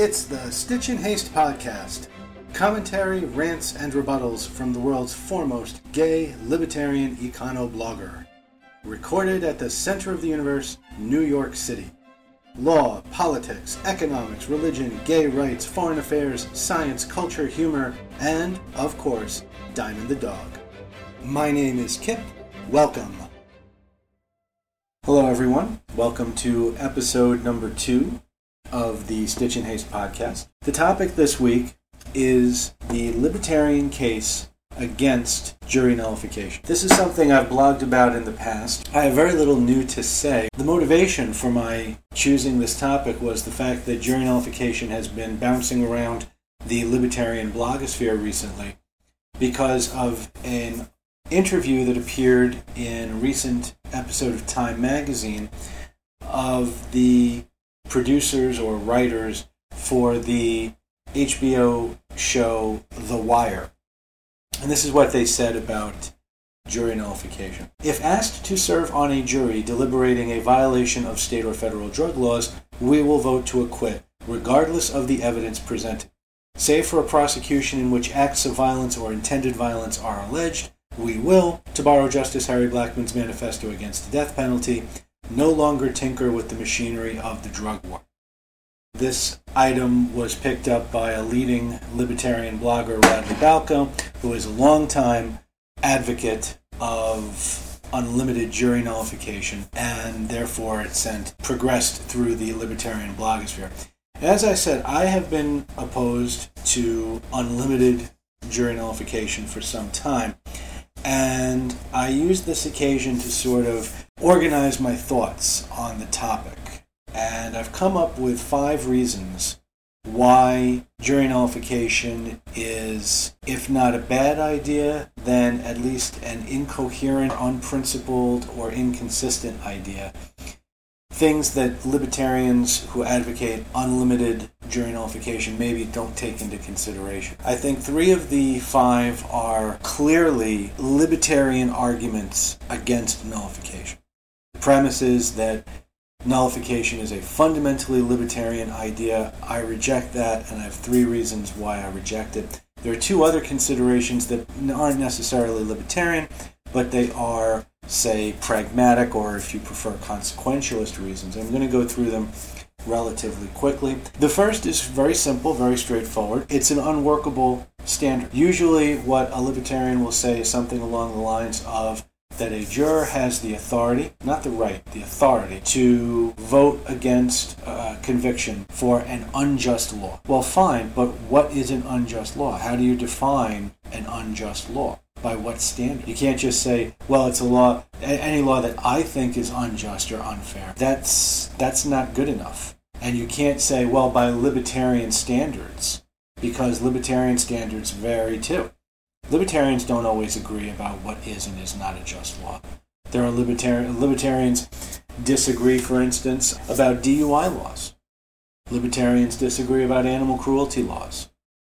It's the Stitch in Haste podcast. Commentary, rants, and rebuttals from the world's foremost gay, libertarian econo blogger. Recorded at the center of the universe, New York City. Law, politics, economics, religion, gay rights, foreign affairs, science, culture, humor, and, of course, Diamond the dog. My name is Kip. Welcome. Hello, everyone. Welcome to episode number two of the Stitch in Haste podcast. The topic this week is the libertarian case against jury nullification. This is something I've blogged about in the past. I have very little new to say. The motivation for my choosing this topic was the fact that jury nullification has been bouncing around the libertarian blogosphere recently because of an interview that appeared in a recent episode of Time magazine of the producers or writers for the HBO show The Wire. And this is what they said about jury nullification. If asked to serve on a jury deliberating a violation of state or federal drug laws, we will vote to acquit, regardless of the evidence presented. Save for a prosecution in which acts of violence or intended violence are alleged, we will, to borrow Justice Harry Blackmun's manifesto against the death penalty, no longer tinker with the machinery of the drug war. This item was picked up by a leading libertarian blogger, Radley Balko, who is a longtime advocate of unlimited jury nullification, and therefore it sent progressed through the libertarian blogosphere. As I said, I have been opposed to unlimited jury nullification for some time, and I used this occasion to sort of organize my thoughts on the topic. And I've come up with five reasons why jury nullification is, if not a bad idea, then at least an incoherent, unprincipled, or inconsistent idea. Things that libertarians who advocate unlimited jury nullification maybe don't take into consideration. I think three of the five are clearly libertarian arguments against nullification. The premise is that nullification is a fundamentally libertarian idea. I reject that, and I have three reasons why I reject it. There are two other considerations that aren't necessarily libertarian, but they are, say, pragmatic or, if you prefer, consequentialist reasons. I'm going to go through them relatively quickly. The first is very simple, very straightforward. It's an unworkable standard. Usually, what a libertarian will say is something along the lines of that a juror has the authority, not the right, the authority to vote against a conviction for an unjust law. Well, fine, but what is an unjust law? How do you define an unjust law? By what standard? You can't just say, well, it's a law, any law that I think is unjust or unfair. That's, that's not good enough. And you can't say, well, by libertarian standards, because libertarian standards vary too. Libertarians don't always agree about what is and is not a just law. There are libertarian, libertarians disagree, for instance, about DUI laws. Libertarians disagree about animal cruelty laws.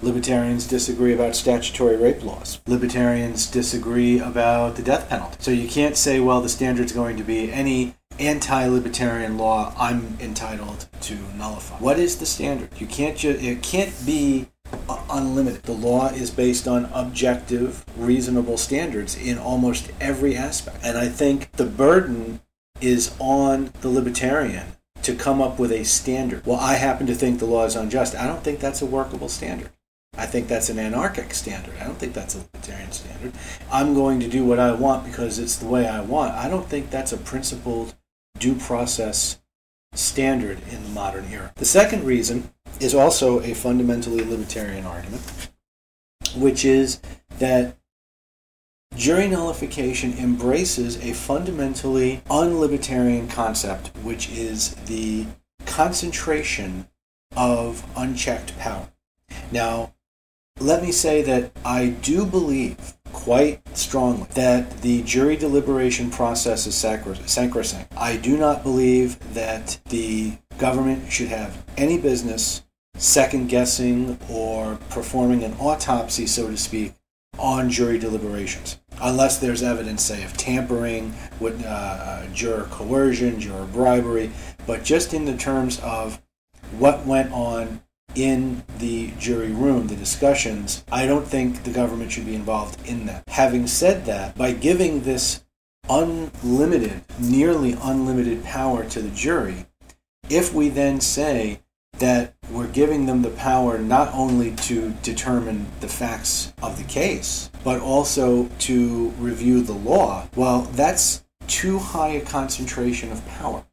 Libertarians disagree about statutory rape laws. Libertarians disagree about the death penalty. So you can't say, well, the standard's going to be any anti-libertarian law I'm entitled to nullify. What is the standard? You can't just it can't be uh, unlimited. The law is based on objective, reasonable standards in almost every aspect. And I think the burden is on the libertarian to come up with a standard. Well, I happen to think the law is unjust. I don't think that's a workable standard. I think that's an anarchic standard. I don't think that's a libertarian standard. I'm going to do what I want because it's the way I want. I don't think that's a principled due process standard in the modern era. The second reason is also a fundamentally libertarian argument, which is that jury nullification embraces a fundamentally unlibertarian concept, which is the concentration of unchecked power. Now, let me say that I do believe quite strongly that the jury deliberation process is sacrosanct. I do not believe that the government should have any business second guessing or performing an autopsy, so to speak, on jury deliberations. Unless there's evidence, say, of tampering, with uh, juror coercion, juror bribery, but just in the terms of what went on in the jury room, the discussions, I don't think the government should be involved in that. Having said that, by giving this unlimited, nearly unlimited power to the jury, if we then say that we're giving them the power not only to determine the facts of the case, but also to review the law, well, that's too high a concentration of power.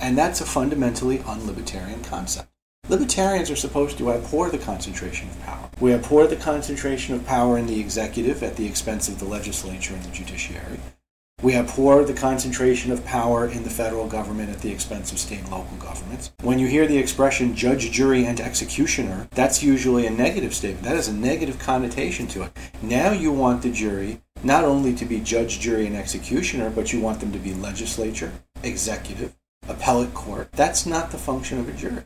And that's a fundamentally unlibertarian concept. Libertarians are supposed to abhor the concentration of power. We abhor the concentration of power in the executive at the expense of the legislature and the judiciary. We abhor the concentration of power in the federal government at the expense of state and local governments. When you hear the expression judge, jury, and executioner, that's usually a negative statement. That has a negative connotation to it. Now you want the jury not only to be judge, jury, and executioner, but you want them to be legislature, executive, appellate court. That's not the function of a jury.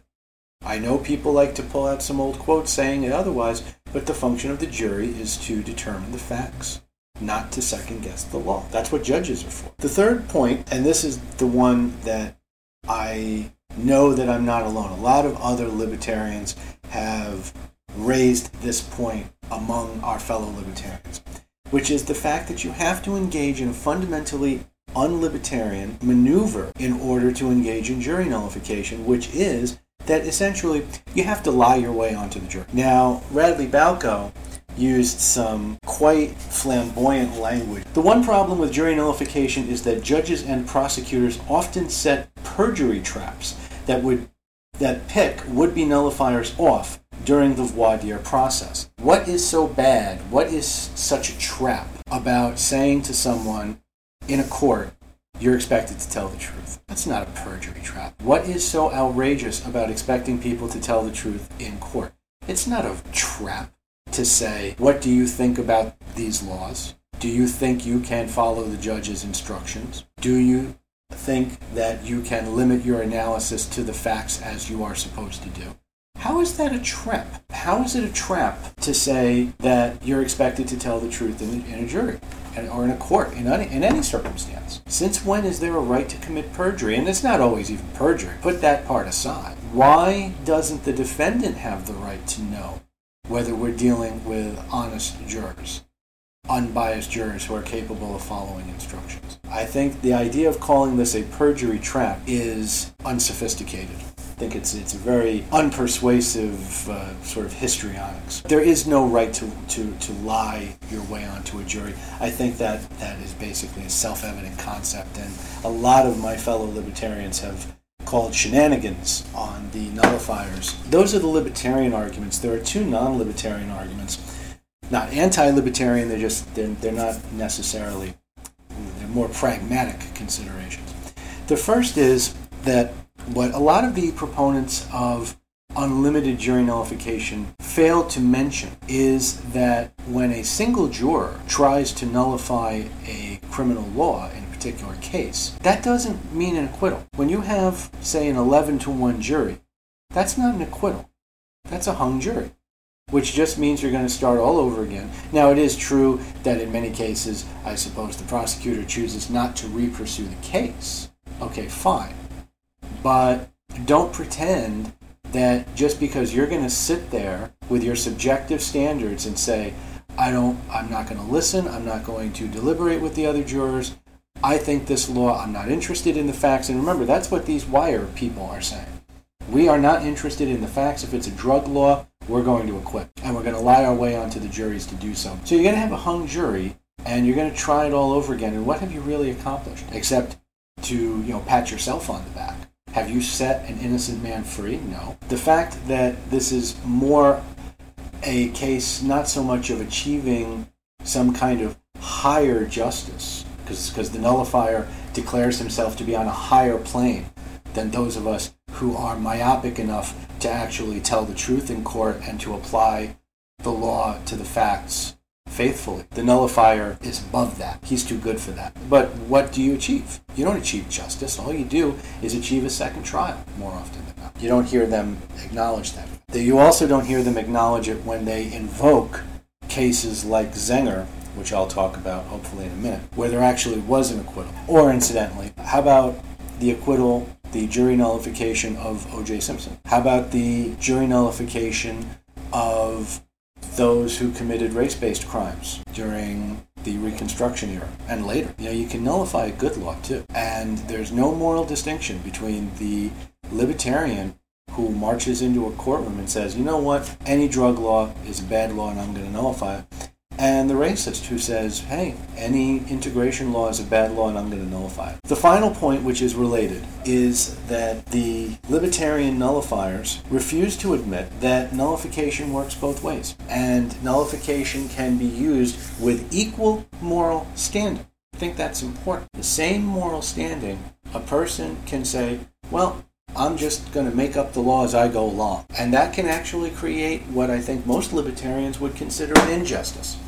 I know people like to pull out some old quotes saying it otherwise, but the function of the jury is to determine the facts, not to second guess the law. That's what judges are for. The third point, and this is the one that I know that I'm not alone. A lot of other libertarians have raised this point among our fellow libertarians, which is the fact that you have to engage in a fundamentally unlibertarian maneuver in order to engage in jury nullification, which is that essentially you have to lie your way onto the jury. Now, Radley Balko used some quite flamboyant language. The one problem with jury nullification is that judges and prosecutors often set perjury traps that would that pick would-be nullifiers off during the voir dire process. What is so bad? What is such a trap about saying to someone in a court, you're expected to tell the truth. That's not a perjury trap. What is so outrageous about expecting people to tell the truth in court? It's not a trap to say, What do you think about these laws? Do you think you can follow the judge's instructions? Do you think that you can limit your analysis to the facts as you are supposed to do? How is that a trap? How is it a trap to say that you're expected to tell the truth in, in a jury? or in a court in any, in any circumstance. Since when is there a right to commit perjury? And it's not always even perjury. Put that part aside. Why doesn't the defendant have the right to know whether we're dealing with honest jurors, unbiased jurors who are capable of following instructions? I think the idea of calling this a perjury trap is unsophisticated think it's it's a very unpersuasive uh, sort of histrionics. There is no right to, to, to lie your way onto a jury. I think that that is basically a self-evident concept, and a lot of my fellow libertarians have called shenanigans on the nullifiers. Those are the libertarian arguments. There are two non-libertarian arguments. Not anti-libertarian. They're just they're, they're not necessarily they're more pragmatic considerations. The first is that what a lot of the proponents of unlimited jury nullification fail to mention is that when a single juror tries to nullify a criminal law in a particular case, that doesn't mean an acquittal. When you have, say, an 11 to 1 jury, that's not an acquittal. That's a hung jury, which just means you're going to start all over again. Now, it is true that in many cases, I suppose the prosecutor chooses not to re pursue the case. Okay, fine. But don't pretend that just because you're going to sit there with your subjective standards and say, I don't, I'm not going to listen, I'm not going to deliberate with the other jurors, I think this law, I'm not interested in the facts. And remember, that's what these wire people are saying. We are not interested in the facts. If it's a drug law, we're going to acquit. And we're going to lie our way onto the juries to do so. So you're going to have a hung jury and you're going to try it all over again. And what have you really accomplished? Except to, you know, pat yourself on the back. Have you set an innocent man free? No. The fact that this is more a case not so much of achieving some kind of higher justice, because the nullifier declares himself to be on a higher plane than those of us who are myopic enough to actually tell the truth in court and to apply the law to the facts faithfully. The nullifier is above that. He's too good for that. But what do you achieve? You don't achieve justice. All you do is achieve a second trial more often than not. You don't hear them acknowledge that. You also don't hear them acknowledge it when they invoke cases like Zenger, which I'll talk about hopefully in a minute, where there actually was an acquittal. Or incidentally, how about the acquittal the jury nullification of O.J. Simpson? How about the jury nullification of those who committed race based crimes during the Reconstruction era and later? You know, you can nullify a good law too. And there's no moral distinction between the libertarian who marches into a courtroom and says, you know what, any drug law is a bad law and I'm going to nullify it and the racist who says, hey, any integration law is a bad law and I'm going to nullify it. The final point, which is related, is that the libertarian nullifiers refuse to admit that nullification works both ways, and nullification can be used with equal moral standing. I think that's important. The same moral standing, a person can say, well, I'm just going to make up the law as I go along. And that can actually create what I think most libertarians would consider an injustice.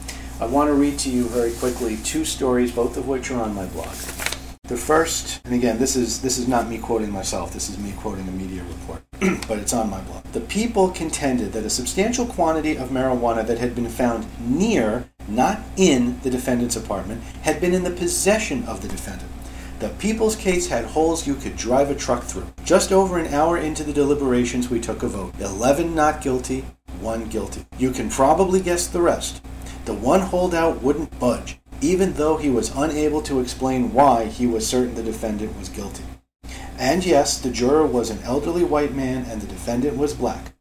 I want to read to you very quickly two stories, both of which are on my blog. The first, and again, this is this is not me quoting myself. This is me quoting a media report, but it's on my blog. The people contended that a substantial quantity of marijuana that had been found near, not in, the defendant's apartment had been in the possession of the defendant. The people's case had holes you could drive a truck through. Just over an hour into the deliberations, we took a vote. 11 not guilty, 1 guilty. You can probably guess the rest. The one holdout wouldn't budge, even though he was unable to explain why he was certain the defendant was guilty. And yes, the juror was an elderly white man and the defendant was black.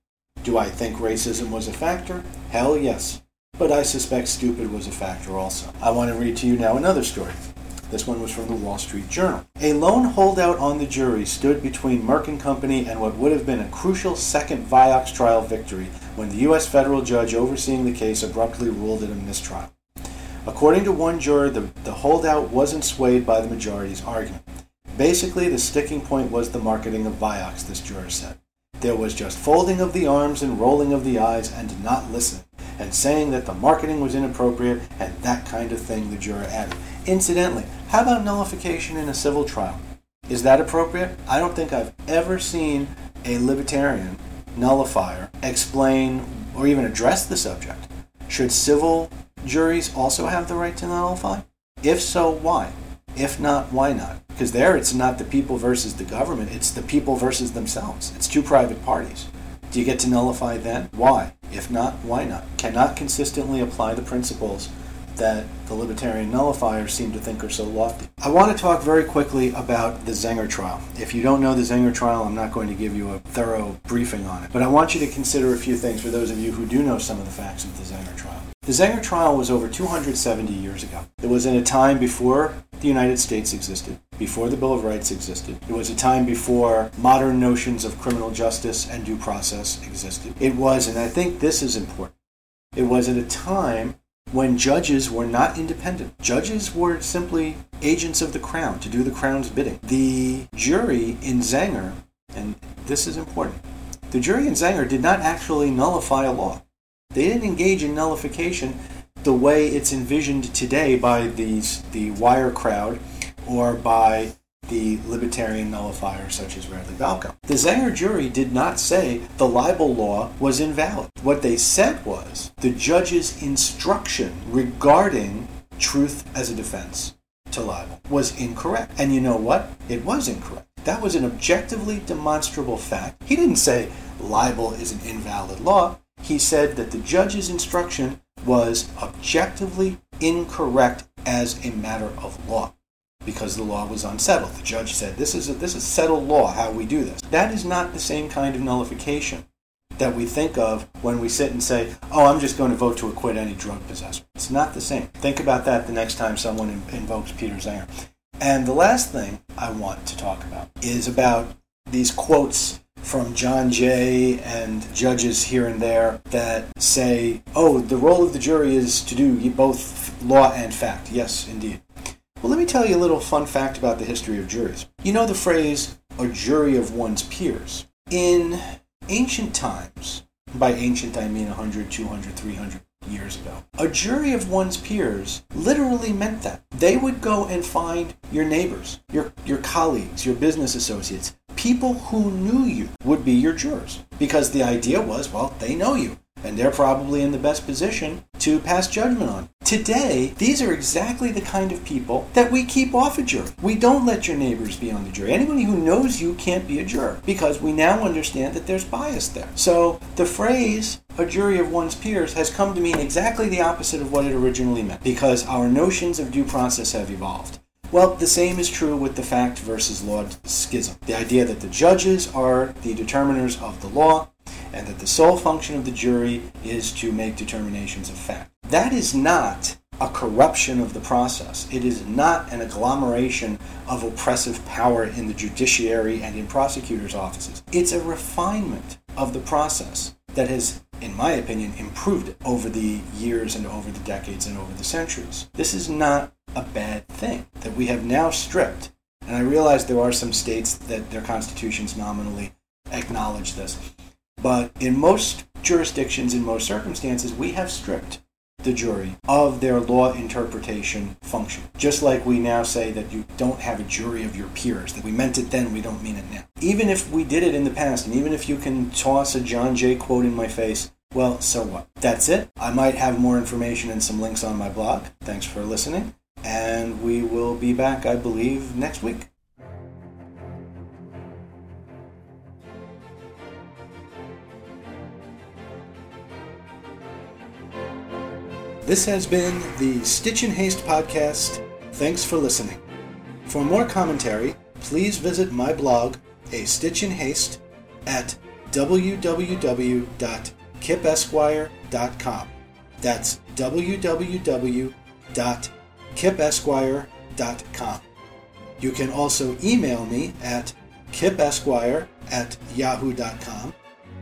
Do I think racism was a factor? Hell yes. But I suspect stupid was a factor also. I want to read to you now another story. This one was from the Wall Street Journal. A lone holdout on the jury stood between Merck and Company and what would have been a crucial second Vioxx trial victory when the U.S. federal judge overseeing the case abruptly ruled it a mistrial. According to one juror, the, the holdout wasn't swayed by the majority's argument. Basically, the sticking point was the marketing of Vioxx, this juror said. There was just folding of the arms and rolling of the eyes and not listening, and saying that the marketing was inappropriate and that kind of thing, the juror added. Incidentally, how about nullification in a civil trial? Is that appropriate? I don't think I've ever seen a libertarian nullifier explain or even address the subject. Should civil juries also have the right to nullify? If so, why? If not, why not? Because there it's not the people versus the government, it's the people versus themselves. It's two private parties. Do you get to nullify then? Why? If not, why not? Cannot consistently apply the principles that the libertarian nullifiers seem to think are so lofty. I want to talk very quickly about the Zenger trial. If you don't know the Zenger trial, I'm not going to give you a thorough briefing on it, but I want you to consider a few things for those of you who do know some of the facts of the Zenger trial. The Zenger trial was over 270 years ago. It was in a time before the United States existed, before the Bill of Rights existed. It was a time before modern notions of criminal justice and due process existed. It was, and I think this is important, it was at a time when judges were not independent. Judges were simply agents of the crown to do the crown's bidding. The jury in Zenger, and this is important, the jury in Zenger did not actually nullify a law. They didn't engage in nullification the way it's envisioned today by these the wire crowd or by the libertarian nullifier such as Radley Balko. The Zenger jury did not say the libel law was invalid. What they said was the judge's instruction regarding truth as a defense to libel was incorrect. And you know what? It was incorrect. That was an objectively demonstrable fact. He didn't say libel is an invalid law. He said that the judge's instruction was objectively incorrect as a matter of law because the law was unsettled. The judge said, "This is a, this is settled law. How we do this." That is not the same kind of nullification that we think of when we sit and say, "Oh, I'm just going to vote to acquit any drug possessor." It's not the same. Think about that the next time someone invokes Peter Zenger. And the last thing I want to talk about is about these quotes from John Jay and judges here and there that say, "Oh, the role of the jury is to do both law and fact." Yes, indeed. Well, let me tell you a little fun fact about the history of juries. You know the phrase, a jury of one's peers. In ancient times, by ancient I mean 100, 200, 300 years ago, a jury of one's peers literally meant that. They would go and find your neighbors, your, your colleagues, your business associates, people who knew you would be your jurors. Because the idea was, well, they know you and they're probably in the best position to pass judgment on. Today, these are exactly the kind of people that we keep off a jury. We don't let your neighbors be on the jury. Anybody who knows you can't be a juror because we now understand that there's bias there. So the phrase a jury of one's peers has come to mean exactly the opposite of what it originally meant because our notions of due process have evolved. Well, the same is true with the fact versus law schism. The idea that the judges are the determiners of the law and that the sole function of the jury is to make determinations of fact. That is not a corruption of the process. It is not an agglomeration of oppressive power in the judiciary and in prosecutors' offices. It's a refinement of the process that has, in my opinion, improved over the years and over the decades and over the centuries. This is not a bad thing that we have now stripped. And I realize there are some states that their constitutions nominally acknowledge this. But in most jurisdictions, in most circumstances, we have stripped the jury of their law interpretation function. Just like we now say that you don't have a jury of your peers, that we meant it then, we don't mean it now. Even if we did it in the past, and even if you can toss a John Jay quote in my face, well, so what? That's it. I might have more information and some links on my blog. Thanks for listening and we will be back, I believe, next week. This has been the Stitch in Haste podcast. Thanks for listening. For more commentary, please visit my blog, A Stitch in Haste, at www.kipesquire.com. That's www.kipesquire.com kipesquire.com. You can also email me at kipesquire at yahoo.com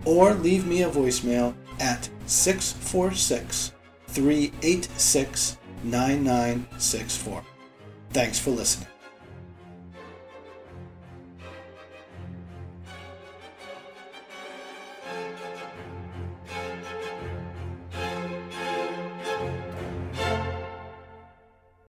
or leave me a voicemail at 646 386 9964. Thanks for listening.